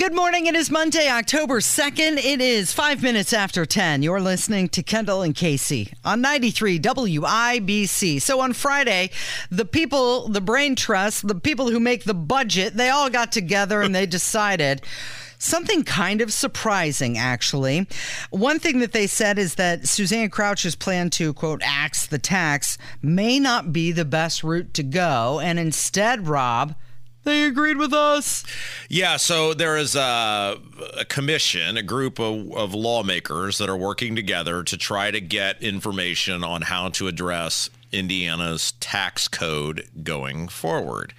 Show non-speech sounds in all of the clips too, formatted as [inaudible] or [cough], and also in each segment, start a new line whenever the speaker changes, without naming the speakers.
Good morning. It is Monday, October 2nd. It is five minutes after 10. You're listening to Kendall and Casey on 93 WIBC. So on Friday, the people, the brain trust, the people who make the budget, they all got together and they decided. Something kind of surprising, actually. One thing that they said is that Suzanne Crouch's plan to, quote, axe the tax may not be the best route to go. And instead, Rob, they agreed with us.
Yeah, so there is a, a commission, a group of, of, lawmakers that are working together to try to get information on how to address Indiana's tax code going forward.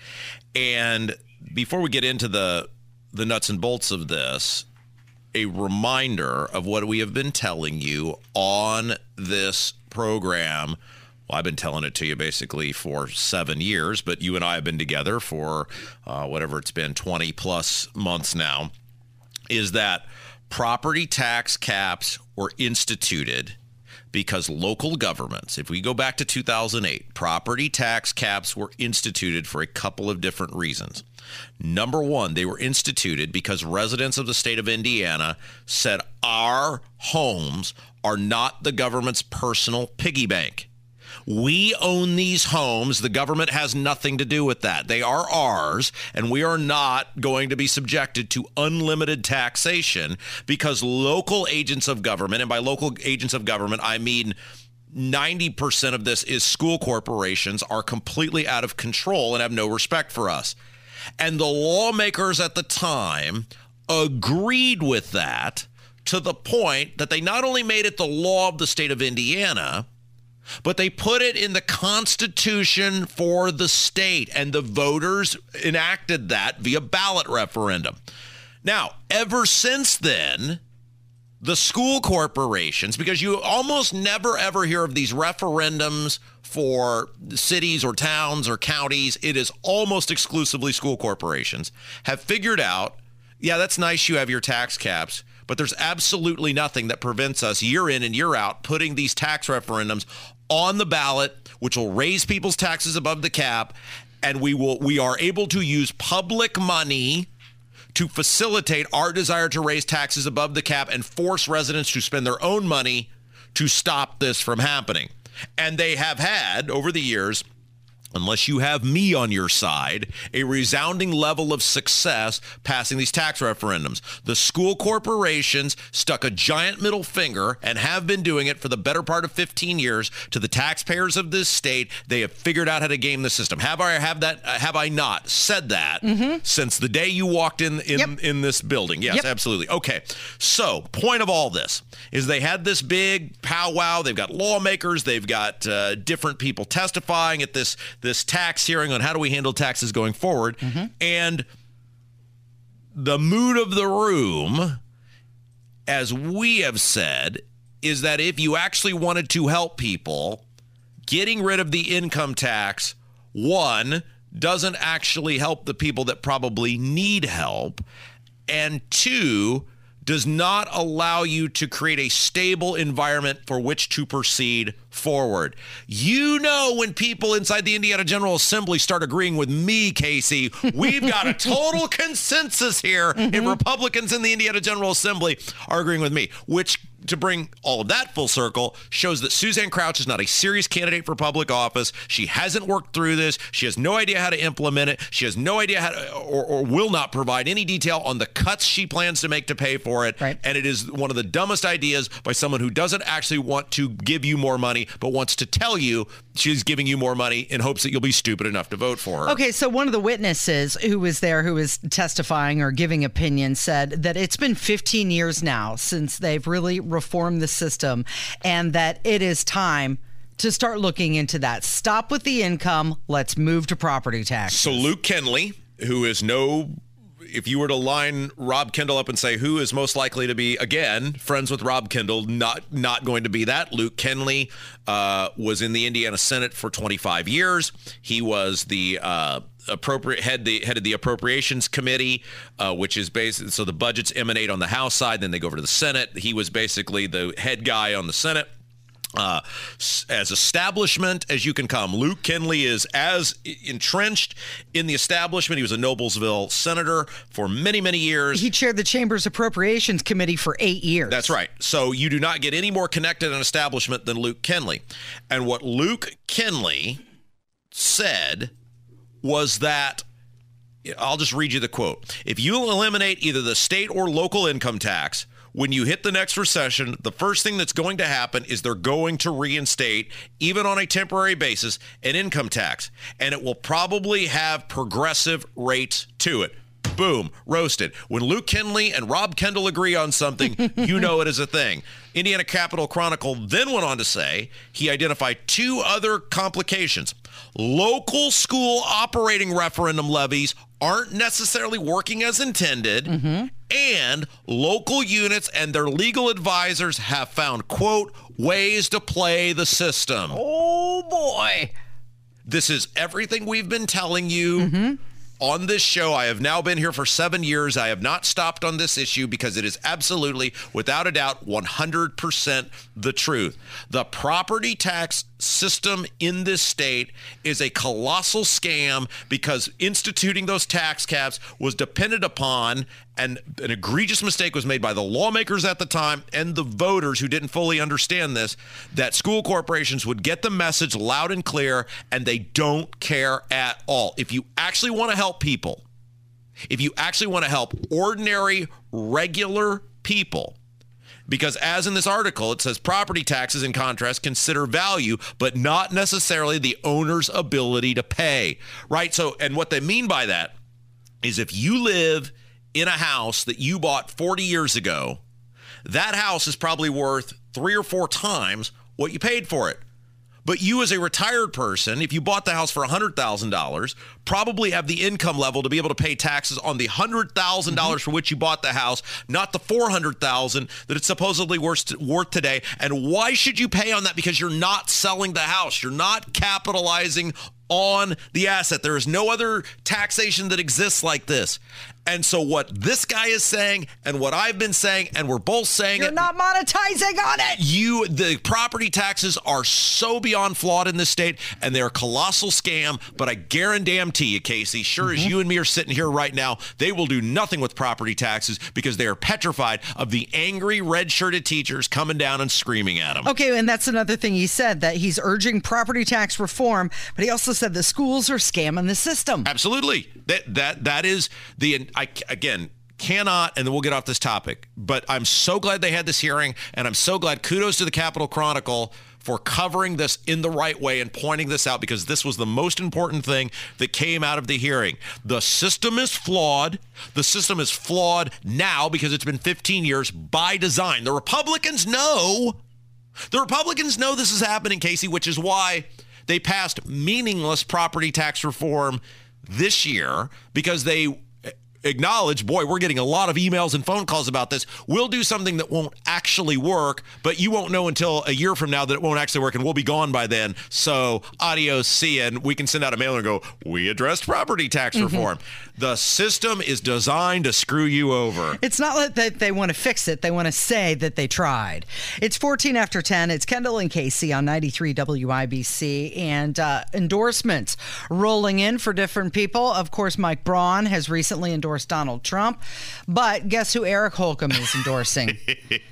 And before we get into the the nuts and bolts of this, a reminder of what we have been telling you on this program well, I've been telling it to you basically for seven years, but you and I have been together for uh, whatever it's been, 20 plus months now, is that property tax caps were instituted because local governments, if we go back to 2008, property tax caps were instituted for a couple of different reasons. Number one, they were instituted because residents of the state of Indiana said our homes are not the government's personal piggy bank. We own these homes. The government has nothing to do with that. They are ours, and we are not going to be subjected to unlimited taxation because local agents of government, and by local agents of government, I mean 90% of this is school corporations, are completely out of control and have no respect for us. And the lawmakers at the time agreed with that to the point that they not only made it the law of the state of Indiana, but they put it in the Constitution for the state, and the voters enacted that via ballot referendum. Now, ever since then, the school corporations, because you almost never ever hear of these referendums for cities or towns or counties, it is almost exclusively school corporations, have figured out yeah, that's nice you have your tax caps, but there's absolutely nothing that prevents us year in and year out putting these tax referendums on the ballot, which will raise people's taxes above the cap, and we will we are able to use public money to facilitate our desire to raise taxes above the cap and force residents to spend their own money to stop this from happening. And they have had over the years unless you have me on your side, a resounding level of success passing these tax referendums. The school corporations stuck a giant middle finger and have been doing it for the better part of 15 years to the taxpayers of this state. They have figured out how to game the system. Have I have that have I not said that mm-hmm. since the day you walked in in, yep. in this building? Yes, yep. absolutely. Okay. So, point of all this is they had this big powwow. They've got lawmakers, they've got uh, different people testifying at this this tax hearing on how do we handle taxes going forward. Mm-hmm. And the mood of the room, as we have said, is that if you actually wanted to help people, getting rid of the income tax, one, doesn't actually help the people that probably need help. And two, does not allow you to create a stable environment for which to proceed forward. You know, when people inside the Indiana General Assembly start agreeing with me, Casey, we've got a total [laughs] consensus here mm-hmm. if Republicans in the Indiana General Assembly are agreeing with me, which to bring all of that full circle shows that Suzanne Crouch is not a serious candidate for public office. She hasn't worked through this. She has no idea how to implement it. She has no idea how to, or, or will not provide any detail on the cuts she plans to make to pay for it.
Right.
And it is one of the dumbest ideas by someone who doesn't actually want to give you more money, but wants to tell you she's giving you more money in hopes that you'll be stupid enough to vote for her.
Okay, so one of the witnesses who was there, who was testifying or giving opinion, said that it's been 15 years now since they've really reform the system and that it is time to start looking into that. Stop with the income. Let's move to property tax.
So Luke Kenley, who is no if you were to line Rob Kendall up and say who is most likely to be again friends with Rob Kendall, not not going to be that. Luke Kenley uh, was in the Indiana Senate for 25 years. He was the uh, appropriate head the head of the appropriations committee, uh, which is based so the budgets emanate on the House side, then they go over to the Senate. He was basically the head guy on the Senate. Uh, as establishment as you can come. Luke Kenley is as entrenched in the establishment. He was a Noblesville senator for many, many years.
He chaired the Chamber's Appropriations Committee for eight years.
That's right. So you do not get any more connected an establishment than Luke Kenley. And what Luke Kenley said was that I'll just read you the quote. If you eliminate either the state or local income tax, when you hit the next recession, the first thing that's going to happen is they're going to reinstate, even on a temporary basis, an income tax. And it will probably have progressive rates to it. Boom, roasted. When Luke Kenley and Rob Kendall agree on something, [laughs] you know it is a thing. Indiana Capital Chronicle then went on to say he identified two other complications. Local school operating referendum levies aren't necessarily working as intended, mm-hmm. and local units and their legal advisors have found, quote, ways to play the system.
Oh, boy.
This is everything we've been telling you. Mm-hmm on this show. I have now been here for seven years. I have not stopped on this issue because it is absolutely, without a doubt, 100% the truth. The property tax system in this state is a colossal scam because instituting those tax caps was dependent upon and an egregious mistake was made by the lawmakers at the time and the voters who didn't fully understand this that school corporations would get the message loud and clear and they don't care at all. If you actually want to help people, if you actually want to help ordinary, regular people, because as in this article, it says property taxes, in contrast, consider value, but not necessarily the owner's ability to pay, right? So, and what they mean by that is if you live in a house that you bought 40 years ago, that house is probably worth three or four times what you paid for it. But you, as a retired person, if you bought the house for $100,000, probably have the income level to be able to pay taxes on the $100,000 mm-hmm. dollars for which you bought the house, not the 400,000 that it's supposedly worth, worth today. And why should you pay on that? Because you're not selling the house. You're not capitalizing on the asset. There is no other taxation that exists like this. And so what this guy is saying and what I've been saying and we're both saying it.
You're it, not monetizing on it.
You the property taxes are so beyond flawed in this state and they're a colossal scam, but I guarantee you, Casey, sure mm-hmm. as you and me are sitting here right now, they will do nothing with property taxes because they are petrified of the angry red-shirted teachers coming down and screaming at them.
Okay, and that's another thing he said that he's urging property tax reform, but he also said the schools are scamming the system.
Absolutely. That that that is the I again cannot, and then we'll get off this topic. But I'm so glad they had this hearing, and I'm so glad. Kudos to the Capital Chronicle for covering this in the right way and pointing this out because this was the most important thing that came out of the hearing. The system is flawed. The system is flawed now because it's been 15 years by design. The Republicans know. The Republicans know this is happening, Casey, which is why they passed meaningless property tax reform this year because they acknowledge, boy, we're getting a lot of emails and phone calls about this. We'll do something that won't actually work, but you won't know until a year from now that it won't actually work, and we'll be gone by then. So, adios, see you. And we can send out a mailer and go, we addressed property tax mm-hmm. reform. The system is designed to screw you over.
It's not that they want to fix it, they want to say that they tried. It's 14 after 10. It's Kendall and Casey on 93 WIBC, and uh, endorsements rolling in for different people. Of course, Mike Braun has recently endorsed endorse Donald Trump. But guess who Eric Holcomb is endorsing?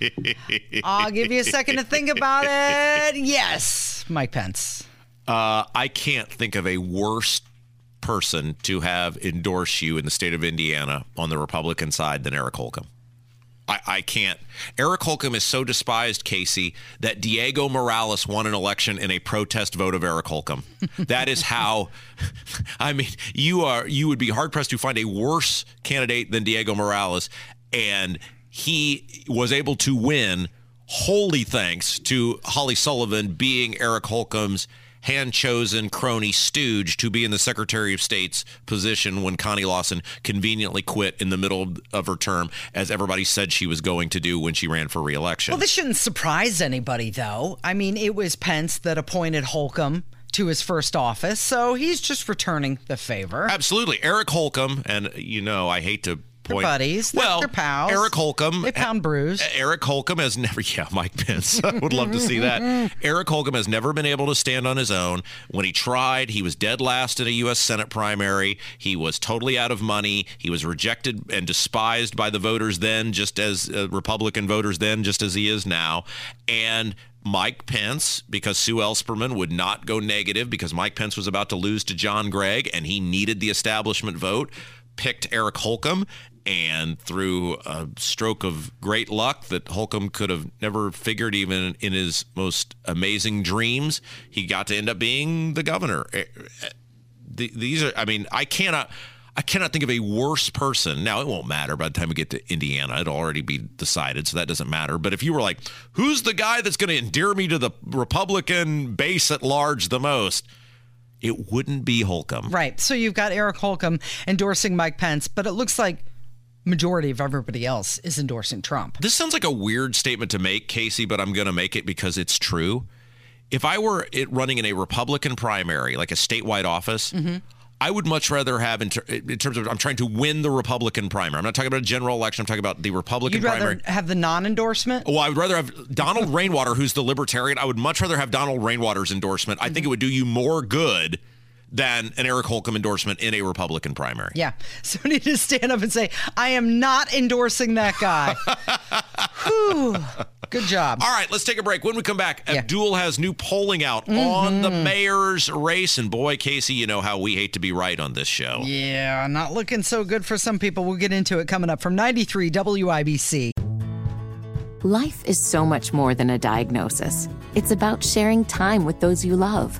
[laughs] I'll give you a second to think about it. Yes, Mike Pence.
Uh, I can't think of a worse person to have endorse you in the state of Indiana on the Republican side than Eric Holcomb. I, I can't. Eric Holcomb is so despised, Casey, that Diego Morales won an election in a protest vote of Eric Holcomb. that is how. [laughs] I mean, you are you would be hard pressed to find a worse candidate than Diego Morales, and he was able to win wholly thanks to Holli Sullivan being Eric Holcomb's hand chosen crony stooge to be in the Secretary of State's position when Connie Lawson conveniently quit in the middle of her term, as everybody said she was going to do when she ran for reelection.
Well, this shouldn't surprise anybody, though. I mean, it was Pence that appointed Holcomb to his first office, so he's just returning the favor.
Absolutely. Eric Holcomb, and you know, I hate to point.
They're buddies.
Well,
they're pals.
Eric Holcomb.
They pound brews.
Eric Holcomb has never, [laughs] yeah, Mike Pence. I would love to see that. [laughs] Eric Holcomb has never been able to stand on his own. When he tried, he was dead last in a U.S. Senate primary. He was totally out of money. He was rejected and despised by the voters then, just as uh, Republican voters then, just as he is now. And Mike Pence, because Sue Ellspermann would not go negative because Mike Pence was about to lose to John Gregg and he needed the establishment vote, picked Eric Holcomb. And through a stroke of great luck that Holcomb could have never figured even in his most amazing dreams, he got to end up being the governor. Eh, eh, these are, I mean, I cannot. I cannot think of a worse person. Now, it won't matter by the time we get to Indiana. It'll already be decided, so that doesn't matter. But if you were like, who's the guy that's going to endear me to the Republican base at large the most? It wouldn't be Holcomb.
Right. So you've got Eric Holcomb endorsing Mike Pence, but it looks like majority of everybody else is endorsing Trump.
This sounds like a weird statement to make, Casey, but I'm going to make it because it's true. If I were it running in a Republican primary, like a statewide office, mm-hmm. I would much rather have, in, ter- in, terms of, I'm trying to win the Republican primary. I'm not talking about a general election. I'm talking about the Republican
You'd
primary.
have the non-endorsement?
Well, I would rather have Donald Rainwater, who's the Libertarian. I would much rather have Donald Rainwater's endorsement. I mm-hmm. think it would do you more good than an Eric Holcomb endorsement in a Republican primary.
Yeah. [laughs] So we need to stand up and say, I am not endorsing that guy. [laughs] Whew. Good job.
All right, let's take a break. When we come back, yeah. Abdul has new polling out mm-hmm. on the mayor's race. And boy, Casey, you know how we hate to be right on this show.
Yeah, not looking so good for some people. We'll get into it coming up from 93 WIBC.
Life is so much more than a diagnosis, it's about sharing time with those you love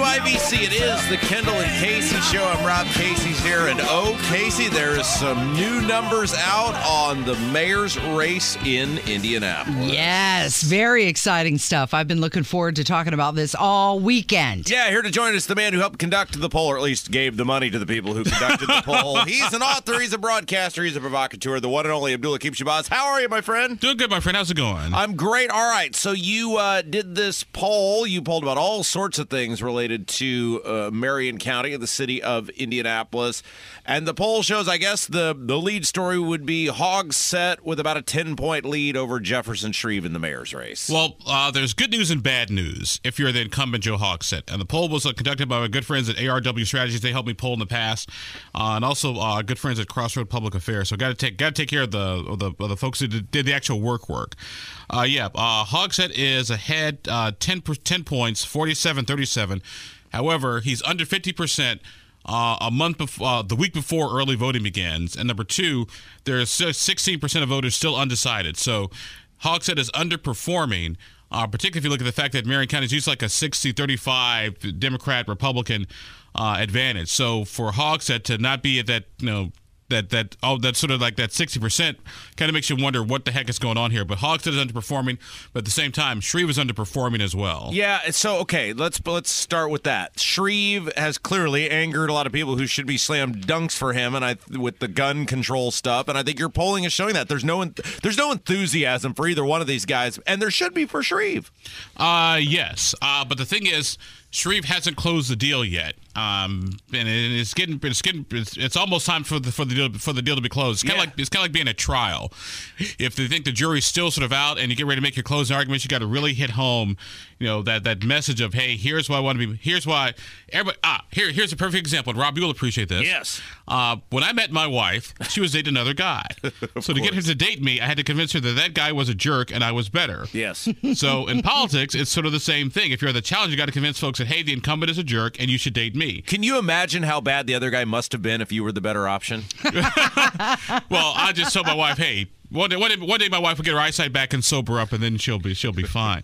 WIBC, it is the Kendall and Casey show. I'm Rob Casey's here. And oh, Casey, there's some new numbers out on the mayor's race in Indianapolis.
Yes, very exciting stuff. I've been looking forward to talking about this all weekend.
Yeah, here to join us, the man who helped conduct the poll, or at least gave the money to the people who conducted the [laughs] poll. He's an author, he's a broadcaster, he's a provocateur, the one and only Abdul Hakim Shabazz. How are you, my friend?
Doing good, my friend. How's it going?
I'm great. All right. So you uh, did this poll. You polled about all sorts of things related to uh, Marion County the city of Indianapolis. And the poll shows, I guess, the, the lead story would be Hogsett with about a 10 point lead over Jefferson Shreve in the mayor's race.
Well, uh, there's good news and bad news if you're the incumbent Joe Hogsett. And the poll was uh, conducted by my good friends at ARW Strategies. They helped me poll in the past. Uh, and also uh, good friends at Crossroad Public Affairs. So got to take got to take care of the, of the, of the folks who did, did, the actual work work. Uh, yeah, uh, Hogsett is ahead uh, 10, 10 points, 47 37. However, he's under 50% uh, a month before, uh, the week before early voting begins. And number two, there's 16% of voters still undecided. So Hogsett is underperforming, uh, particularly if you look at the fact that Marion County is used like a 60 35 Democrat Republican uh, advantage. So for Hogsett to not be at that, you know, that that oh that's sort of like that 60% kind of makes you wonder what the heck is going on here. But Hogsett is underperforming but at the same time Shreve is underperforming as well.
Yeah, so okay, let's let's start with that. Shreve has clearly angered a lot of people who should be slam dunks for him, and I with the gun control stuff, and I think your polling is showing that. There's no there's no enthusiasm for either one of these guys, and there should be for Shreve.
uh yes. Uh but the thing is Shreve hasn't closed the deal yet, um, and it's getting it's getting it's, it's almost time for the for the deal for the deal to be closed. It's kind of
Yeah.
like it's kind of like being a trial. If they think the jury's still sort of out and you get ready to make your closing arguments, you got to really hit home, you know that that message of hey, here's why I want to be. Here's why everybody. Ah, here here's a perfect example. And Rob, you'll appreciate this.
Yes.
Uh, when I met my wife, she was dating another guy. [laughs] so to get her to date me, I had to convince her that that guy was a jerk and I was better.
Yes.
So in politics, it's sort of the same thing. If you're the challenge, you got to convince folks that hey, the incumbent is a jerk and you should date me.
Can you imagine how bad the other guy must have been if you were the better option? [laughs]
Well, I just told my wife, hey. One day, one day, one day, my wife will get her eyesight back and sober up, and then she'll be she'll be fine.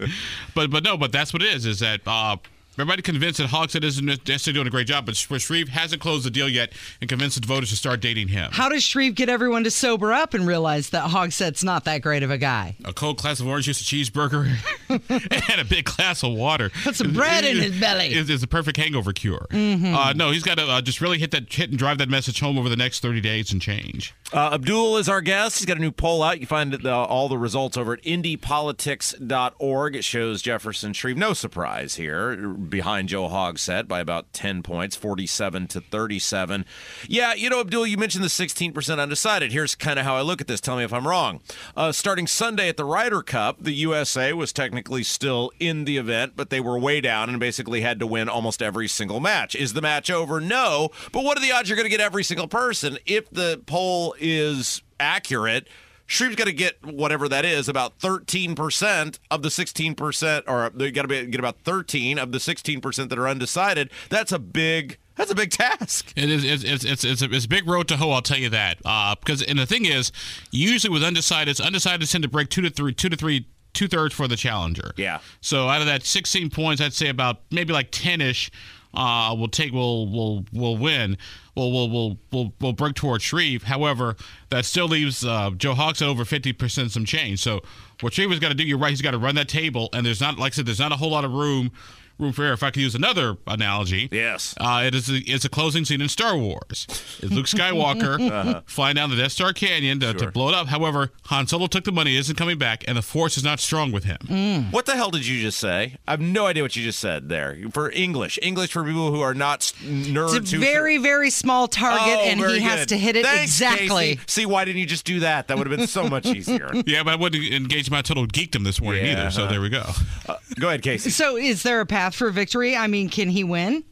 but but no, but that's what it is. Is that uh, everybody convinced that Hogsett isn't necessarily doing a great job, but Shreve hasn't closed the deal yet and convinced the voters to start dating him.
How does Shreve get everyone to sober up and realize that Hogsett's not that great of a guy?
a cold glass of orange juice, a cheeseburger, [laughs] and a big glass of water.
Put some bread in his belly.
Is, is a perfect hangover cure. Uh, no, he's got to uh, just really hit that hit and drive that message home over the next thirty days and change.
Uh, Abdul is our guest. He's got a new poll out. You find uh, all the results over at indypolitics.org. It shows Jefferson Shreve, no surprise here, behind Joe Hogsett by about 10 points, 47 to 37. Yeah, you know, Abdul, you mentioned the 16% undecided. Here's kind of how I look at this. Tell me if I'm wrong. Uh, starting Sunday at the Ryder Cup, the USA was technically still in the event, but they were way down and basically had to win almost every single match. Is the match over? No. But what are the odds you're going to get every single person? If the poll is accurate, Shreve's got to get whatever that is, about 13% of the 16%, or they got to get about 13 of the 16% that are undecided. That's a big. That's a big task.
It is. It's it's it's it's a, it's a big road to hoe. I'll tell you that. Uh, because and the thing is, usually with undecideds, undecideds tend to break two to three, two to three, two thirds for the challenger.
Yeah.
So out of that 16 points, I'd say about maybe like 10 ish. Uh, will take will will will win. Will will will will will break towards Shreve. However, that still leaves uh, Joe Hawks over 50 percent some change. So what Shreve has got to do, you're right. He's got to run that table, and there's not like I said, there's not a whole lot of room room for error. If I could use another analogy,
Yes.
uh, it is a, it's a closing scene in Star Wars. It's Luke Skywalker [laughs] flying down the Death Star Canyon to, to blow it up. However, Han Solo took the money, isn't coming back, and the Force is not strong with him.
What the hell did you just say? I have no idea what you just said there. For English, English for people who are not nerds.
It's a
who-
very, very small target,
Oh,
and
very
he has to hit it
Thanks,
exactly.
Casey. See, why didn't you just do that? That would have been so much [laughs] easier.
Yeah, but I wouldn't engage my total geekdom this morning
Yeah,
either. So
huh.
there we go.
Uh, go ahead, Casey.
So, is there a path for victory? I mean, can he win?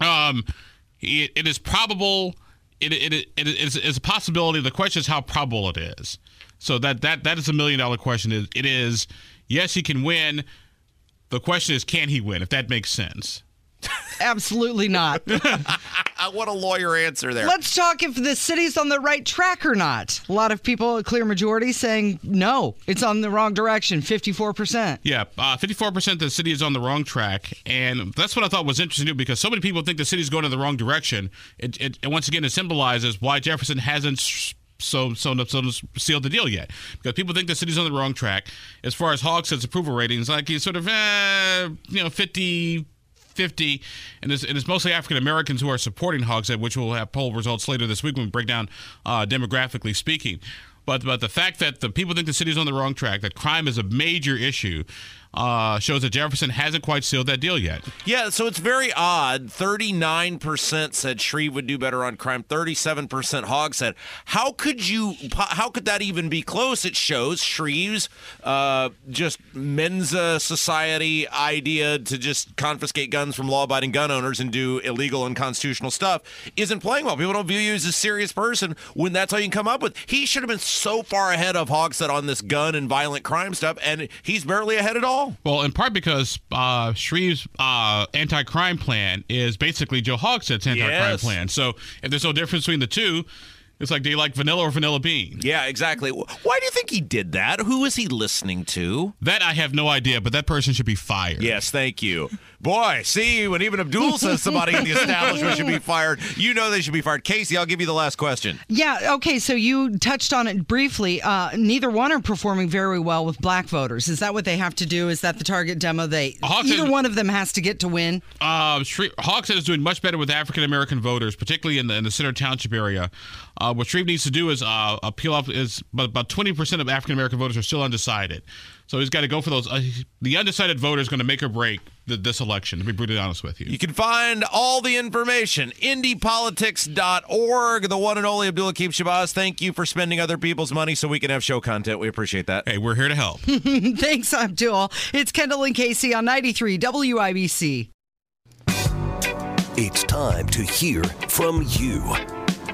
Um, it, it is probable. It, it, it, it is it's a possibility. The question is how probable it is. So that that that is a million dollar question. It, it is yes, he can win. The question is, can he win? If that makes sense. [laughs]
Absolutely not. [laughs]
Uh, what a lawyer answer there.
Let's talk if the city's on the right track or not. A lot of people, a clear majority, saying no, it's on the wrong direction, 54%.
Yeah, uh, 54% the city is on the wrong track. And that's what I thought was interesting too, because so many people think the city's going in the wrong direction. It, it, and once again, it symbolizes why Jefferson hasn't so so so sealed the deal yet because people think the city's on the wrong track as far as Hogsett's approval ratings like he's sort of eh, you know 50 50 and it's, and it's mostly African Americans who are supporting Hogsett which we'll have poll results later this week when we break down uh, demographically speaking. But but the fact that the people think the city's on the wrong track that crime is a major issue uh, shows that Jefferson hasn't quite sealed that deal yet
Yeah, so it's very odd. 39% said Shreve would do better on crime. 37% Hogsett. How could you, how could that even be close? It shows Shreve's uh, just Mensa society idea to just confiscate guns from law abiding gun owners and do illegal and constitutional stuff isn't playing well. People don't view you as a serious person when that's all you can come up with. He should have been so far ahead of Hogsett on this gun and violent crime stuff, and he's barely ahead at all.
Well, in part because uh, Shreve's uh, anti-crime plan is basically Joe Hogsett's anti-crime
Yes.
plan. So if there's no difference between the two, It's like, do you like vanilla or vanilla bean?
Yeah, exactly. Why do you think he did that? Who is he listening to?
That I have no idea, but that person should be fired.
Yes, thank you. Boy, see, when even Abdul says somebody in the [laughs] establishment should be fired, you know they should be fired. Casey, I'll give you the last question.
Yeah, okay, so you touched on it briefly. Uh, neither one are performing very well with black voters. Is that what they have to do? Is that the target demo? They
Hawks
either
is-
one of them has to get to win.
Uh, Shreve, Hogsett is doing much better with African American voters, particularly in the in the Center Township area. Uh, what Shreve needs to do is uh, appeal off is about about twenty percent of African American voters are still undecided. So he's got to go for those. Uh, the undecided voter is going to make or break the, this election. To be brutally honest with you.
You can find all the information, indypolitics.org. The one and only Abdul Hakim Shabazz. Thank you for spending other people's money so we can have show content. We appreciate that.
Hey, we're here to help. [laughs]
Thanks, Abdul. It's Kendall and Casey on 93 WIBC.
It's time to hear from you.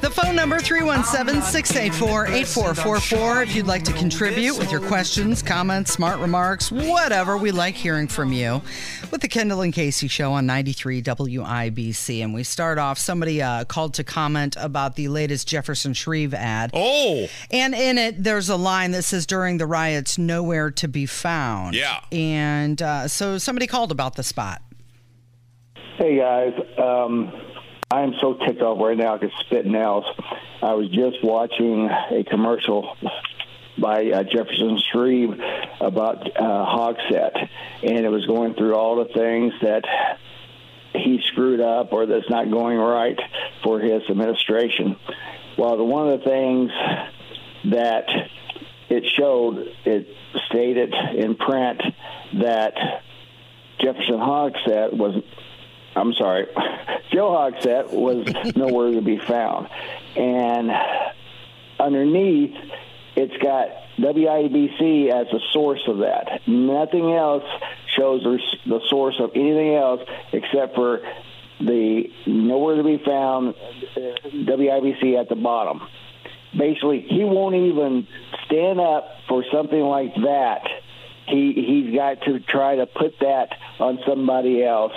The phone number 317-684-8444 if you'd like to contribute with your questions, comments, smart remarks, whatever. We like hearing from you with the Kendall and Casey show on 93 WIBC. And we start off somebody uh, called to comment about the latest Jefferson Shreve ad.
Oh,
And in it, there's a line that says, during the riots, nowhere to be found.
Yeah.
And uh, so somebody called about the spot.
Hey guys, um, I'm so ticked off right now I could spit nails. I was just watching a commercial by uh, Jefferson Shreve about uh, Hogsett, and it was going through all the things that he screwed up or that's not going right for his administration. Well, the one of the things that it showed, it stated in print that Jefferson Hogsett was I'm sorry, [laughs] Joe Hogsett was [laughs] nowhere to be found. And underneath, it's got WIBC as the source of that. Nothing else shows the- source of anything else except for the nowhere to be found uh, WIBC at the bottom. Basically, he won't even stand up for something like that. He he's got to try to put that on somebody else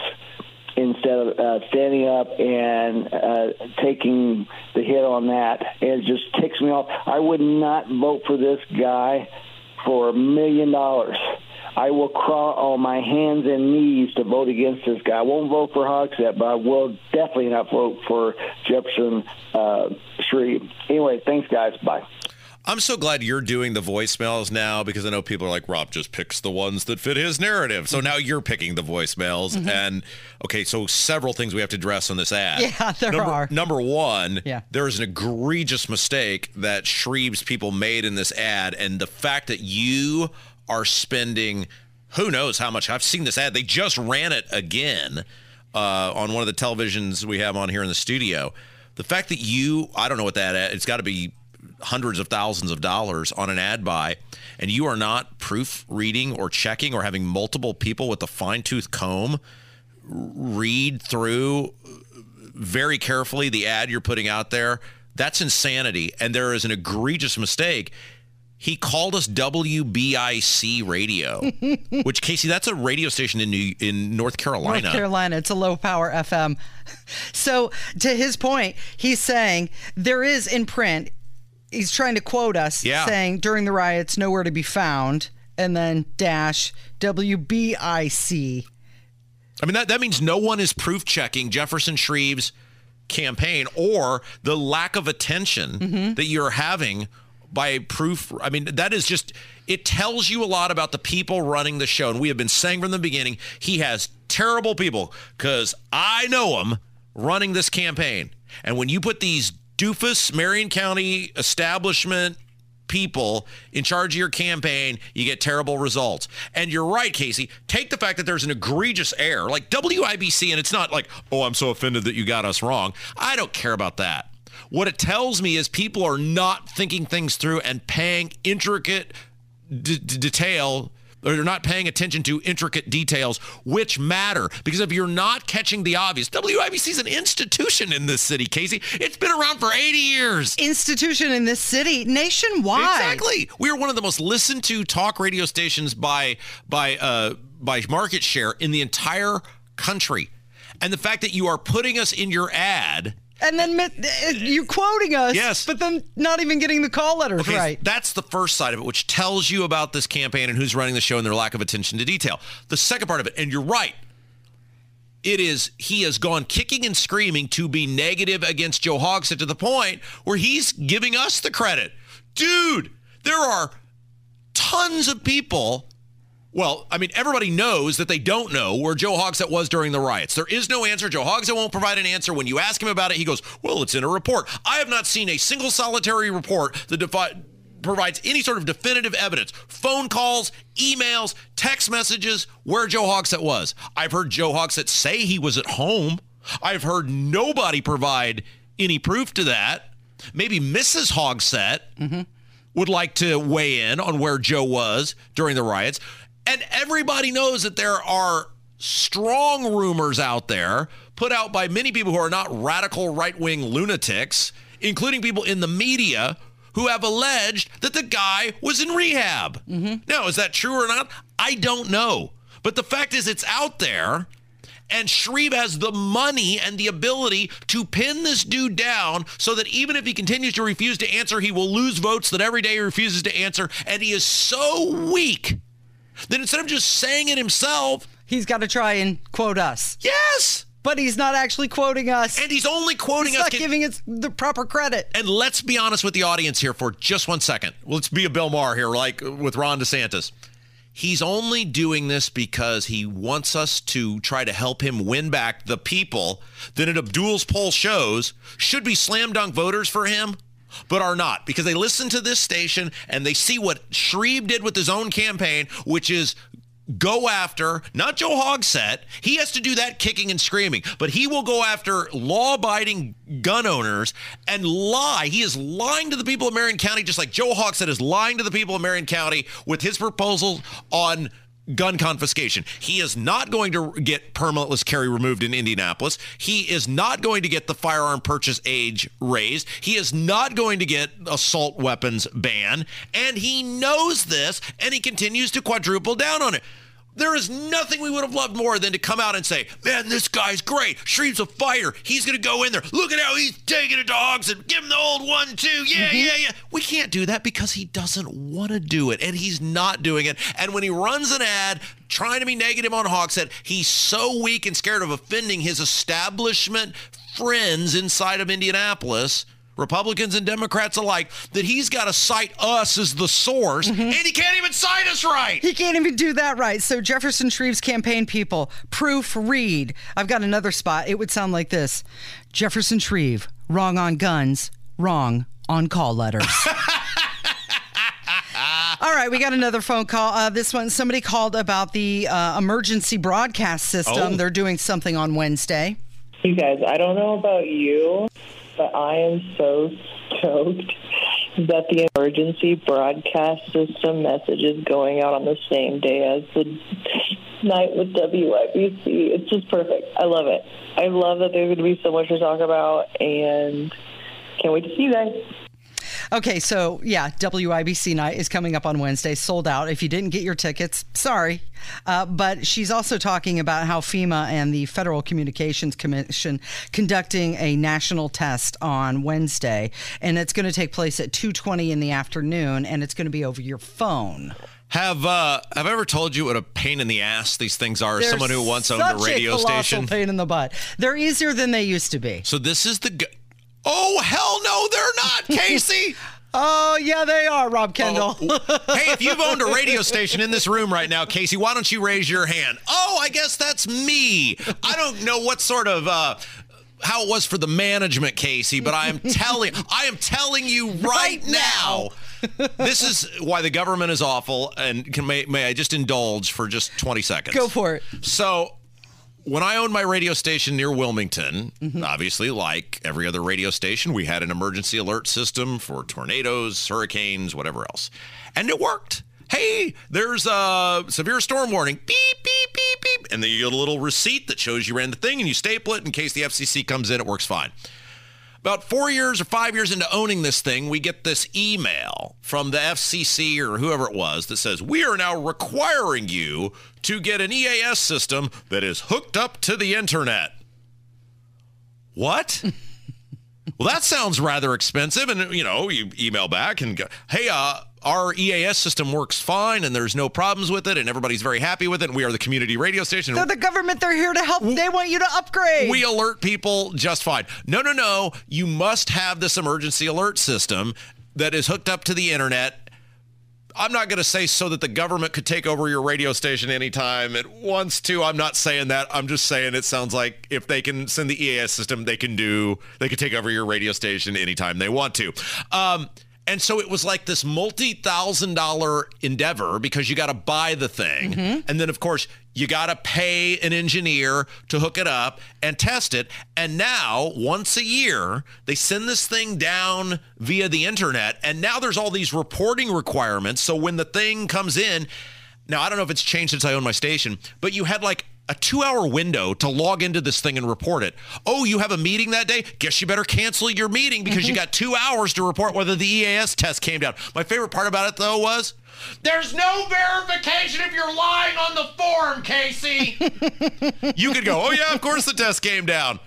instead of uh, standing up and uh, taking the hit on that. It just ticks me off. I would not vote for this guy for a million dollars. I will crawl on my hands and knees to vote against this guy. I won't vote for Hogsett, but I will definitely not vote for Jefferson uh, Shreve. Anyway, thanks, guys. Bye.
I'm so glad you're doing the voicemails now because I know people are like, Rob just picks the ones that fit his narrative. So now you're picking the voicemails. And okay, so several things we have to address on this ad.
Yeah, [laughs] there
number,
are.
Number one,
Yeah.
there is an egregious mistake that Shreve's people made in this ad. And the fact that you are spending who knows how much. I've seen this ad. They just ran it again uh, on one of the televisions we have on here in the studio. The fact that you, I don't know what that ad, it's got to be hundreds of thousands of dollars on an ad buy and you are not proofreading or checking or having multiple people with a fine tooth comb read through very carefully the ad you're putting out there that's insanity and there is an egregious mistake he called us WBIC radio [laughs] which Casey that's a radio station in New, in North Carolina
North Carolina. It's a low power FM. [laughs] So, to his point, he's saying there is in print, he's trying to quote us
Yeah.
saying during the riots, nowhere to be found, and then dash WBIC.
I mean, that, that means no one is proof checking Jefferson Shreve's campaign or the lack of attention mm-hmm. that you're having by proof. I mean, that is just, it tells you a lot about the people running the show. And we have been saying from the beginning, he has terrible people because I know him running this campaign. And when you put these doofus Marion County establishment people in charge of your campaign, you get terrible results. And you're right, Casey. Take the fact that there's an egregious error, like WIBC, and it's not like, oh, I'm so offended that you got us wrong. I don't care about that. What it tells me is people are not thinking things through and paying intricate d- detail they're not paying attention to intricate details which matter. Because if you're not catching the obvious, WIBC is an institution in this city, Casey. It's been around for 80 years.
Institution in this city, nationwide.
Exactly. We are one of the most listened to talk radio stations by by uh, by market share in the entire country. And the fact that you are putting us in your ad
And then you're quoting us,
Yes.
but then not even getting the call letters
Okay,
right.
That's the first side of it, which tells you about this campaign and who's running the show and their lack of attention to detail. The second part of it, and you're right, it is he has gone kicking and screaming to be negative against Joe Hogsett to the point where he's giving us the credit. Dude, there are tons of people. Well, I mean, everybody knows that they don't know where Joe Hogsett was during the riots. There is no answer. Joe Hogsett won't provide an answer. When you ask him about it, he goes, Well, it's in a report. I have not seen a single solitary report that defi- provides any sort of definitive evidence. Phone calls, emails, text messages where Joe Hogsett was. I've heard Joe Hogsett say he was at home. I've heard nobody provide any proof to that. Maybe Mrs. Hogsett mm-hmm. would like to weigh in on where Joe was during the riots. And everybody knows that there are strong rumors out there put out by many people who are not radical right wing lunatics, including people in the media who have alleged that the guy was in rehab. Mm-hmm. Now, is that true or not? I don't know. But the fact is, it's out there. And Shreve has the money and the ability to pin this dude down so that even if he continues to refuse to answer, he will lose votes that every day he refuses to answer. And he is so weak that instead of just saying it himself,
He's got to try and quote us,
yes.
but he's not actually quoting us.
And he's only quoting
he's
us.
not giving us the proper credit.
and let's be honest with the audience here for just one second. Let's be a Bill Maher here, like with Ron DeSantis. He's only doing this because he wants us to try to help him win back the people that in Abdul's poll shows should be slam dunk voters for him, but are not because they listen to this station and they see what Shreve did with his own campaign, which is go after not Joe Hogsett. He has to do that kicking and screaming, but he will go after law-abiding gun owners and lie. He is lying to the people of Marion County, just like Joe Hogsett is lying to the people of Marion County with his proposals on gun confiscation. He is not going to get permitless carry removed in Indianapolis. He is not going to get the firearm purchase age raised. He is not going to get assault weapons ban. And he knows this and he continues to quadruple down on it. There is nothing we would have loved more than to come out and say, man, this guy's great. Shreve's a fighter. He's going to go in there. Look at how he's taking it to and give him the old one, too. Yeah, mm-hmm. yeah, yeah. We can't do that because he doesn't want to do it, and he's not doing it. And when he runs an ad trying to be negative on Hogsett, he's so weak and scared of offending his establishment friends inside of Indianapolis. Republicans and Democrats alike, that he's got to cite us as the source, and he can't even cite us right.
He can't even do that right. So Jefferson Shreve's campaign people proofread. I've got another spot. It would sound like this: Jefferson Shreve, wrong on guns, wrong on call letters. [laughs] All right, we got another phone call. Uh, this one, somebody called about the uh, emergency broadcast system.
Oh.
They're doing something on Wednesday.
You guys, I don't know about you, but I am so stoked that the emergency broadcast system message is going out on the same day as the night with WIBC. It's just perfect. I love it. I love that there's going to be so much to talk about, and can't wait to see you guys.
Okay, so yeah, WIBC night is coming up on Wednesday, sold out. If you didn't get your tickets, sorry. Uh, but she's also talking about how FEMA and the Federal Communications Commission conducting a national test on Wednesday, and it's going to take place at 2:20 in the afternoon, and it's going to be over your phone.
Have uh, have I ever told you what a pain in the ass these things are?
They're
Someone who once owned a radio
colossal
station.
pain in the butt. They're easier than they used to be.
So this is the. Oh hell no, they're not, [laughs] Casey.
Oh yeah, they are, Rob Kendall.
hey, if you've owned a radio station in this room right now, Casey, why don't you raise your hand? Oh, I guess that's me. I don't know what sort of. Uh, how it was for the management, Casey, but I am telling I am telling you right,
Right
now. this is why the government is awful and can may, may I just indulge for just 20 seconds.
Go for it.
So, when I owned my radio station near Wilmington, obviously, like every other radio station, we had an emergency alert system for tornadoes, hurricanes, whatever else. And it worked. Hey, there's a severe storm warning. Beep, beep, beep, beep. And then you get a little receipt that shows you ran the thing and you staple it in case the FCC comes in. It works fine. About four years or five years into owning this thing, we get this email from the FCC or whoever it was that says, We are now requiring you to get an EAS system that is hooked up to the internet. What? [laughs] well, that sounds rather expensive. And, you know, you email back and go, Hey, uh, our EAS system works fine and there's no problems with it and everybody's very happy with it. And we are the community radio station.
They're the government. They're here to help. They want you to upgrade.
We alert people just fine. No, no, no. You must have this emergency alert system that is hooked up to the internet. I'm not going to say so that the government could take over your radio station anytime it wants to. I'm not saying that. I'm just saying it sounds like if they can send the EAS system, they can do, they could take over your radio station anytime they want to. Um, and so it was like this multi thousand dollar endeavor because you got to buy the thing.
Mm-hmm.
And then, of course, you got to pay an engineer to hook it up and test it. And now, once a year, they send this thing down via the internet. And now there's all these reporting requirements. So when the thing comes in, now I don't know if it's changed since I own my station, but you had like a two hour window to log into this thing and report it. Oh, you have a meeting that day? Guess you better cancel your meeting because you mm-hmm. got two hours to report whether the EAS test came down. My favorite part about it, though, was there's no verification if you're lying on the form, Casey. [laughs] you could go, oh, yeah, of course the test came down.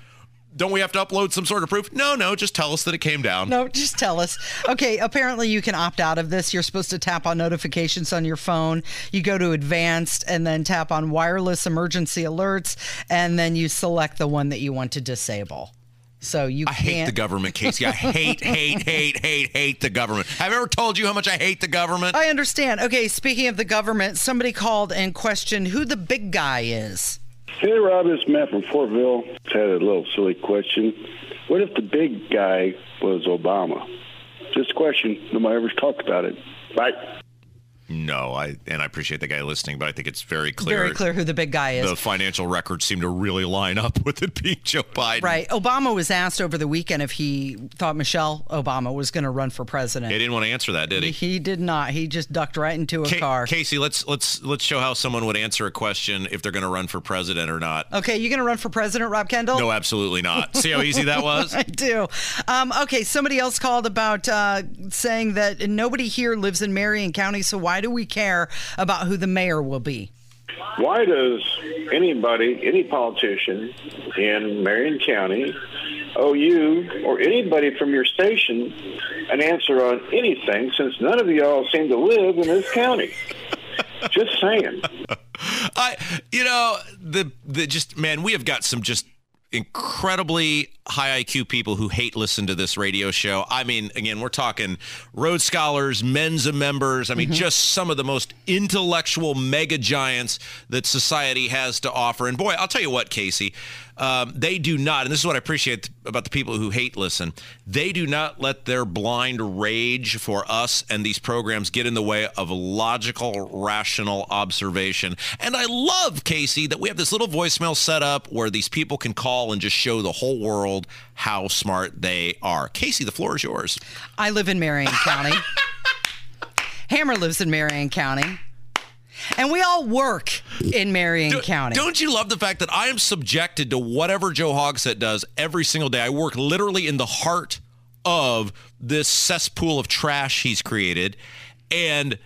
Don't we have to upload some sort of proof? No, no, just tell us that it came down.
No, just tell us. Okay, apparently you can opt out of this. You're supposed to tap on notifications on your phone. You go to advanced and then tap on wireless emergency alerts, and then you select the one that you want to disable. So you
I hate the government, Casey. I hate, hate, hate, hate, hate the government. Have I ever told you how much I hate the government?
I understand. Okay, speaking of the government, somebody called and questioned who the big guy is.
Hey, Rob, it's Matt from Fortville. Just had a little silly question. What if the big guy was Obama? Just a question. Nobody ever talked about it. Bye.
No, I and I appreciate the guy listening, but I think it's very clear.
Very clear who the big guy is.
The financial records seem to really line up with it [laughs] being Joe Biden.
Right. Obama was asked over the weekend if he thought Michelle Obama was going to run for president.
He didn't want to answer that, did he?
He did not. He just ducked right into a
Ca-
car.
Casey, let's let's let's show how someone would answer a question if they're going to run for president or not.
Okay, you going to run for president, Rob Kendall?
No, absolutely not. [laughs] See how easy that was? [laughs]
I do. Um, okay, somebody else called about uh, saying that nobody here lives in Marion County, so why do we care about who the mayor will be?
Why does anybody, any politician in Marion County, owe you or anybody from your station an answer on anything since none of y'all seem to live in this county? [laughs] Just saying.
I, you know, the the just man, we have got some just incredibly high IQ people who hate listen to this radio show. I mean, again, we're talking Rhodes Scholars, Mensa members. I mean, just some of the most intellectual mega giants that society has to offer. And boy, I'll tell you what, Casey, um, they do not, and this is what I appreciate about the people who hate listen, they do not let their blind rage for us and these programs get in the way of logical, rational observation. And I love, Casey, that we have this little voicemail set up where these people can call and just show the whole world how smart they are. Casey, the floor is yours.
I live in Marion County. [laughs] Hammer lives in Marion County. And we all work in Marion County.
Don't you love the fact that I am subjected to whatever Joe Hogsett does every single day? I work literally in the heart of this cesspool of trash he's created. And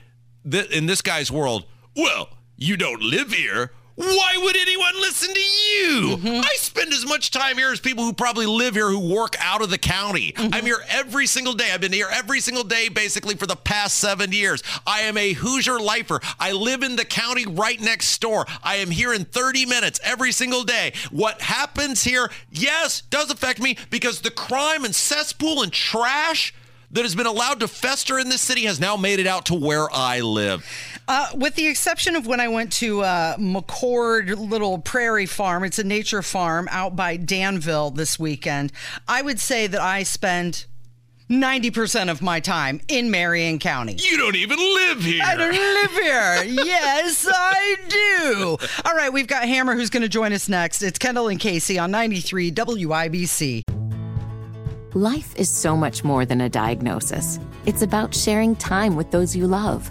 th- in this guy's world, well, you don't live here. Why would anyone listen to you? Mm-hmm. I spend as much time here as people who probably live here who work out of the county. Mm-hmm. I'm here every single day. I've been here every single day basically for the past seven years. I am a Hoosier lifer. I live in the county right next door. I am here in 30 minutes every single day. What happens here, yes, does affect me because the crime and cesspool and trash that has been allowed to fester in this city has now made it out to where I live.
Uh, with the exception of when I went to uh, McCord Little Prairie Farm, it's a nature farm out by Danville this weekend. I would say that I spend 90% of my time in Marion County.
You don't even live here.
I don't live here. yes, I do. All right, we've got Hammer who's going to join us next. It's Kendall and Casey on 93 WIBC.
Life is so much more than a diagnosis. It's about sharing time with those you love,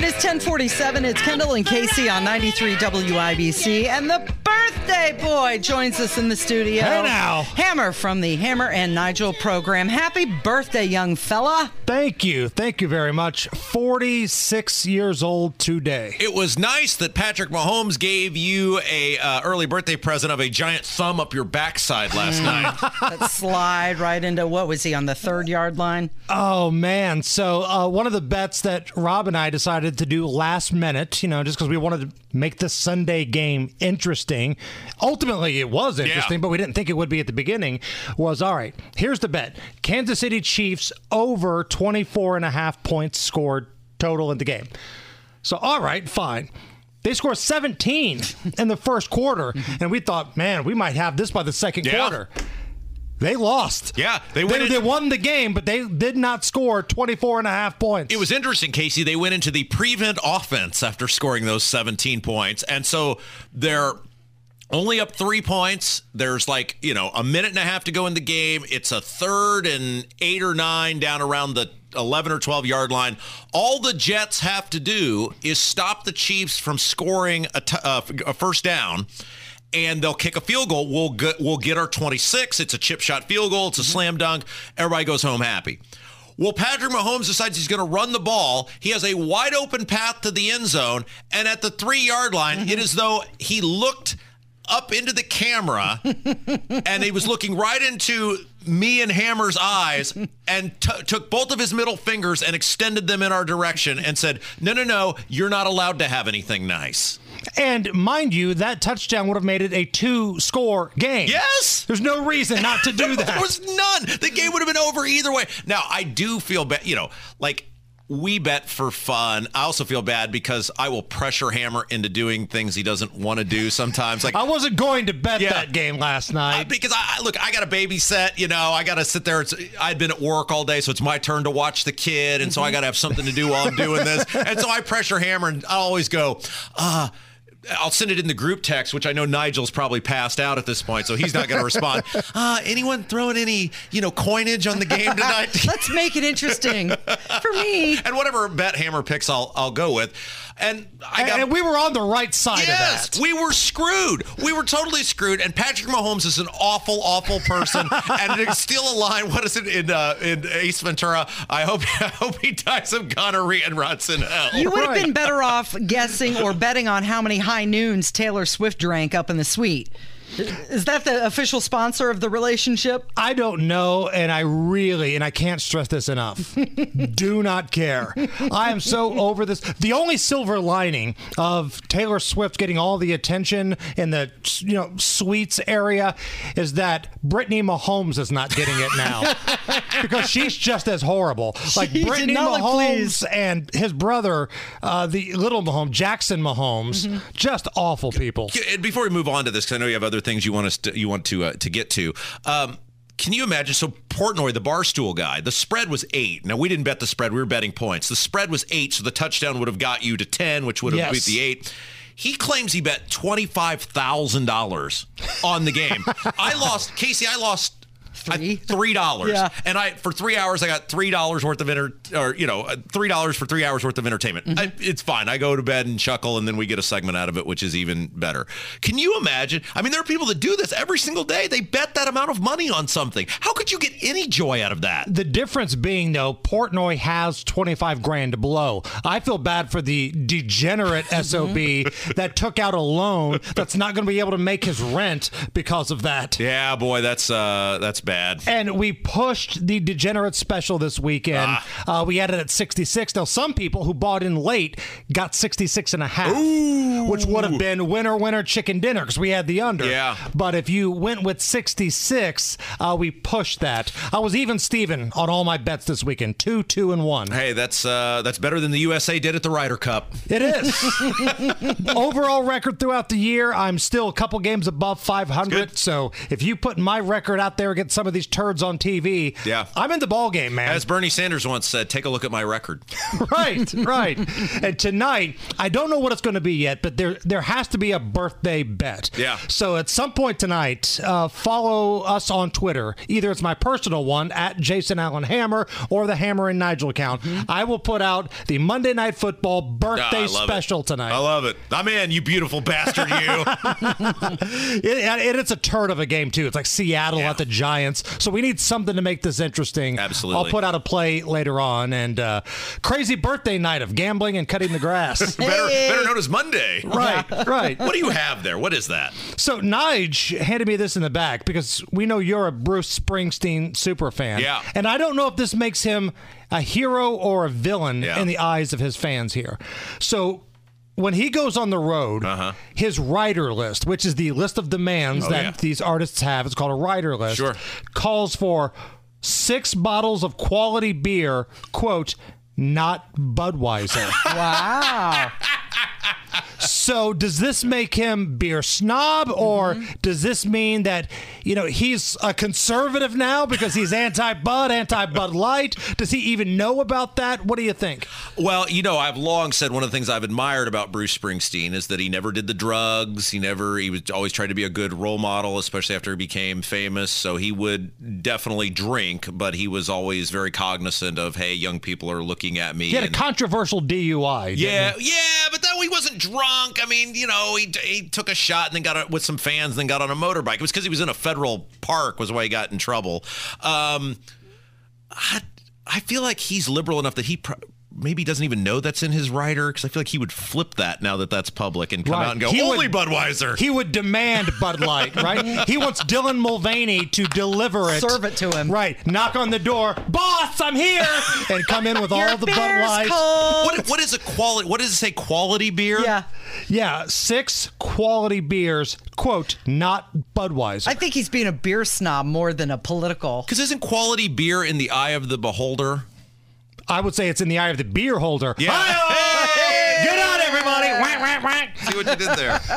It is 1047. It's Kendall and Casey on 93 WIBC. And the birthday boy joins us in the studio.
Hey now.
Hammer from the Hammer and Nigel program. Happy birthday, young fella.
Thank you. Thank you very much. 46 years old today.
It was nice that Patrick Mahomes gave you a uh, early birthday present of a giant thumb up your backside last night. [laughs]
That slide right into what was he on the third yard line?
Oh, man. So, uh, one of the bets that Rob and I decided to do last minute, you know, just because we wanted to make this Sunday game interesting. Ultimately, it was interesting, but we didn't think it would be at the beginning. Was all right, here's the bet Kansas City Chiefs over 24 and a half points scored total in the game. So, all right, fine. They scored 17 in the first quarter, mm-hmm. and we thought, man, we might have this by the second
Yeah.
quarter. They lost.
Yeah, they
They,
went
they
in-
won the game, but they did not score 24 and a half points.
It was interesting, Casey. They went into the prevent offense after scoring those 17 points. And so they're only up three points. There's like, you know, a minute and a half to go in the game. It's a third and eight or nine down around the 11 or 12 yard line. All the Jets have to do is stop the Chiefs from scoring a, t- uh, a first down. And they'll kick a field goal. We'll get, we'll get our 26. It's a chip shot field goal. It's a mm-hmm. slam dunk. Everybody goes home happy. Well, Patrick Mahomes decides he's going to run the ball. He has a wide open path to the end zone. And at the three yard line, it mm-hmm. is though he looked up into the camera [laughs] and he was looking right into me and Hammer's eyes and t- took both of his middle fingers and extended them in our direction and said, No, no, no, you're not allowed to have anything nice.
And mind you, that touchdown would have made it a two score game.
Yes.
There's no reason not to do [laughs] that.
there was none. The game would have been over either way. Now, I do feel bad, you know, like we bet for fun. I also feel bad because I will pressure Hammer into doing things he doesn't want to do sometimes. Like
I wasn't going to bet
Yeah.
that game last night.
Because I look, I got a babysit. You know, I got to sit there. It's, I'd been at work all day, so it's my turn to watch the kid, and so I got to have something to do while I'm doing this. [laughs] And so I pressure Hammer, and I always go, uh. I'll send it in the group text, which I know Nigel's probably passed out at this point, so he's not going to respond. [laughs] Uh, anyone throwing any, you know, coinage on the game tonight? [laughs]
Let's make it interesting for me.
and whatever bet Hammer picks, I'll I'll go with. And I got
and we were on the right side
Yes,
of that.
we were screwed. We were totally screwed. And Patrick Mahomes is an awful, awful person. [laughs] and to steal a line, what is it in uh, in Ace Ventura? I hope [laughs] I hope he dies of gonorrhea and rots in hell.
You would have
Right.
been better off guessing or betting on how many high noons Taylor Swift drank up in the suite. Is that the official sponsor of the relationship?
I don't know, and I really, and I can't stress this enough, [laughs] do not care. I am so over this. The only silver lining of Taylor Swift getting all the attention in the you know sweets area is that Brittany Mahomes is not getting it now [laughs] because she's just as horrible. Like
She's
Brittany Mahomes and his brother, uh, the little Mahomes, Jackson Mahomes, just awful people.
And Before we move on to this, because I know you have other things you want us to, you want to uh, to get to. Um, can you imagine? So Portnoy, the barstool guy, the spread was eight. Now we didn't bet the spread; we were betting points. The spread was eight, so the touchdown would have got you to ten, which would have
Yes.
beat the eight. He claims he bet twenty five thousand dollars on the game. [laughs] I lost, Casey. I lost
Three.
three dollars.
Yeah.
And I for three hours I got three dollars worth of inter or you know uh, three dollars for three hours worth of entertainment.
Mm-hmm.
I, it's fine. I go to bed and chuckle, and then we get a segment out of it, which is even better. Can you imagine? I mean, there are people that do this every single day. They bet that amount of money on something. How could you get any joy out of that?
The difference being, though, Portnoy has 25 grand to blow. I feel bad for the degenerate [laughs] SOB that took out a loan that's not going to be able to make his rent because of that.
Yeah, boy, that's uh that's bad.
And we pushed the degenerate special this weekend. Uh, we had it at 66. Now, some people who bought in late got 66 and a half, which would have been winner, winner, chicken dinner because we had the under.
Yeah.
But if you went with 66, uh, we pushed that. I was even Steven on all my bets this weekend two, two, and one.
Hey, that's uh that's better than the USA did at the Ryder Cup.
It is. [laughs] Overall record throughout the year, I'm still a couple games above 500. So if you put my record out there against some of these turds on TV,
Yeah.
I'm in the ball game, man.
As Bernie Sanders once said, take a look at my record. [laughs]
right, right. And tonight, I don't know what it's going to be yet, but there there has to be a birthday bet.
Yeah.
So at some point tonight, uh, follow us on Twitter. Either it's my personal one at Jason Allen Hammer or the Hammer and Nigel account. I will put out the Monday Night Football
Ah,
birthday
I
special
it.
tonight.
I love it. I'm in, you beautiful bastard, you. [laughs]
It- and it's a turd of a game too. It's like Seattle at the Giants. So we need something to make this interesting.
Absolutely.
I'll put out a play later on. And uh, crazy birthday night of gambling and cutting the grass. [laughs]
better, better known as Monday. [laughs]
right, right.
What do you have there? What is that?
So Nige handed me this in the back because we know you're a Bruce Springsteen super fan.
Yeah.
And I don't know if this makes him a hero or a villain
Yeah.
in the eyes of his fans here. So when he goes on the road, his rider list, which is the list of demands
Uh-huh. Oh,
that
yeah.
these artists have, it's called a rider list,
Sure.
calls for six bottles of quality beer, quote, not Budweiser.
Wow. [laughs]
So does this make him beer snob, or
Mm-hmm.
does this mean that you know he's a conservative now because he's anti-Bud, anti-Bud Light? Does he even know about that? What do you think?
Well, you know, I've long said one of the things I've admired about Bruce Springsteen is that he never did the drugs. He never, he was always tried to be a good role model, especially after he became famous. So he would definitely drink, but he was always very cognizant of, hey, young people are looking at me.
He had a controversial DUI.
yeah, yeah, but then he wasn't drunk. I mean, you know, he, he took a shot and then got a, with some fans, and then got on a motorbike. It was because he was in a federal park, was why he got in trouble. Um, I, I feel like he's liberal enough that he pro- maybe doesn't even know that's in his rider because I feel like he would flip that now that that's public and come
Right.
out and go
He
only
would-
Budweiser.
He would demand Bud Light, right? [laughs] he wants Dylan Mulvaney to deliver it.
Serve it to him.
Right. Knock on the door. Boss, I'm here. [laughs] And come in with all the Bud
Beer's
Light.
what, what is a quality? What does it say? Quality beer?
Yeah.
Yeah, six quality beers, quote, not Budweiser.
I think he's being a beer snob more than a political.
Because isn't quality beer in the eye of the beholder?
I would say it's in the eye of the beer holder.
Yeah.
Hi-oh! Good on, everybody. Whack, whack, whack.
See what you did there. [laughs]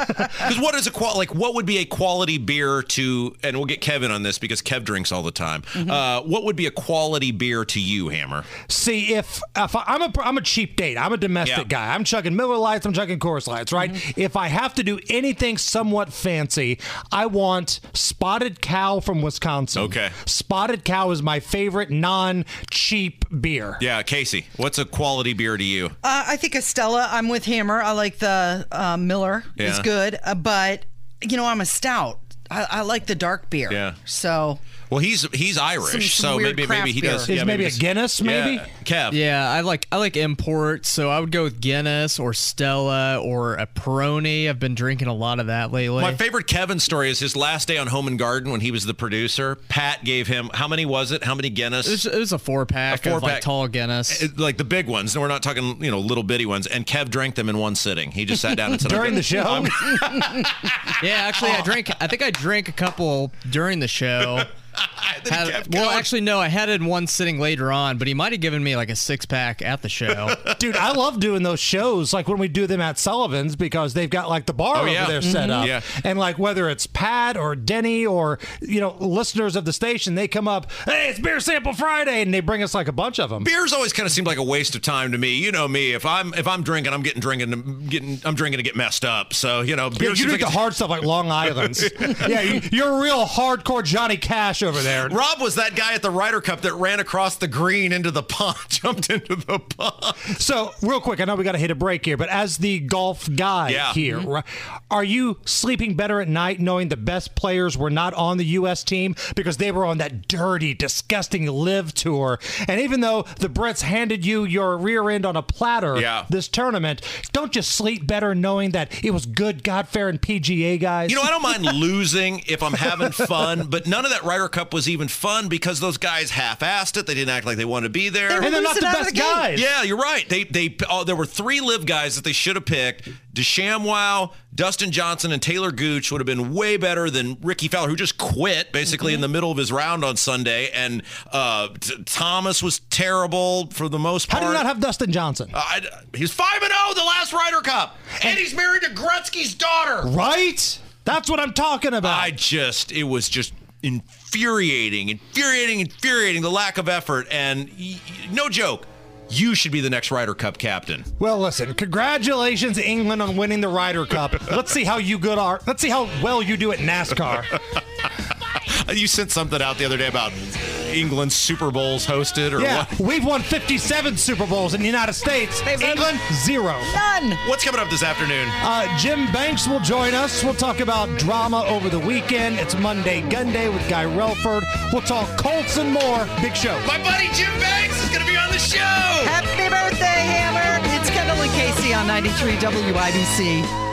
Because what is a qual like? What would be a quality beer to? And we'll get Kevin on this because Kev drinks all the time.
Mm-hmm.
Uh, what would be a quality beer to you, Hammer?
See, if, if I, I'm a I'm a cheap date, I'm a domestic
Yeah.
guy. I'm chugging Miller Lights, I'm chugging Coors Lights, right?
Mm-hmm.
If I have to do anything somewhat fancy, I want Spotted Cow from Wisconsin.
Okay.
Spotted Cow is my favorite non-cheap beer.
Yeah, Casey. What's a quality beer to you?
Uh, I think Estella. I'm with Hammer. I like the uh, Miller.
Yeah.
good, uh, but you know I'm a stout. I, I like the dark beer.
Yeah.
So
Well, he's he's Irish,
Some- some
so maybe maybe he
craft
does.
beer.
Yeah,
maybe a Guinness, maybe?
Yeah. Kev.
Yeah, I like I like imports, so I would go with Guinness or Stella or a Peroni. I've been drinking a lot of that lately.
My favorite Kevin story is his last day on Home and Garden when he was the producer. Pat gave him how many was it? How many Guinness?
it was, it was a four pack
A
of like
four-pack.
tall Guinness.
It- like the big ones. No, we're not talking, you know, little bitty ones. And Kev drank them in one sitting. He just sat down and said,
During
"I'm
the [laughs] show?
Yeah, actually, I drank. I think I drank a couple during the show. [laughs] [laughs]
Then
Had- well,
going.
actually, no. I had it in one sitting later on, but he might have given me like a six pack at the show. [laughs]
Dude, I love doing those shows like when we do them at Sullivan's because they've got like the bar
Oh,
over
yeah.
there set
Mhm.
up.
Yeah.
And like whether it's Pat or Denny or, you know, listeners of the station, they come up, hey, it's Beer Sample Friday. And they bring us like a bunch of them.
Beer's always kind of seemed like a waste of time to me. You know me. If I'm if I'm drinking, I'm getting drinking, I'm getting I'm drinking to get messed up. So you know,
Yeah,
beer
you drink
like
the hard stuff like Long Island's. [laughs] yeah, you, you're a real hardcore Johnny Cash over there.
Rob was that guy at the Ryder Cup that ran across the green into the pond, [laughs] jumped into the pond.
So, real quick, I know we got to hit a break here, but as the golf guy
Yeah.
here,
Mhm.
are you sleeping better at night knowing the best players were not on the U.S. team because they were on that dirty, disgusting LIV tour? And even though the Brits handed you your rear end on a platter
Yeah.
this tournament, don't you sleep better knowing that it was good, God-fair, and PGA guys?
You know, I don't mind losing if I'm having fun, but none of that Ryder Cup was even fun because those guys half-assed it. They didn't act like they wanted to be there.
They And they're not the best the guys.
Yeah, you're right. They they oh, there were three LIV guys that they should have picked. DeShamwow, Dustin Johnson, and Talor Gooch would have been way better than Rickie Fowler, who just quit basically in the middle of his round on Sunday. And uh, T- Thomas was terrible for the most part.
How
part.
do you not have Dustin Johnson?
Uh, I, he's five and zero the last Ryder Cup, and he's married to Gretzky's daughter.
Right? That's what I'm talking about.
I just, it was just infuriating, infuriating, infuriating. Infuriating the lack of effort, and y- no joke, you should be the next Ryder Cup captain.
Well, listen, congratulations, England, on winning the Ryder Cup. [laughs] Let's see how you good are. Let's see how well you do at NASCAR. [laughs] [laughs]
You sent something out the other day about England's Super Bowls hosted, or
yeah,
what?
we've won 57 Super Bowls in the United States. England, zero.
None.
What's coming up this afternoon?
Uh, Jim Banks will join us. We'll talk about drama over the weekend. It's Monday Gun Day with Guy Relford. We'll talk Colts and more. Big show.
My buddy Jim Banks is going to be on the show.
Happy birthday, Hammer! It's Kendall and Casey on 93 WIBC.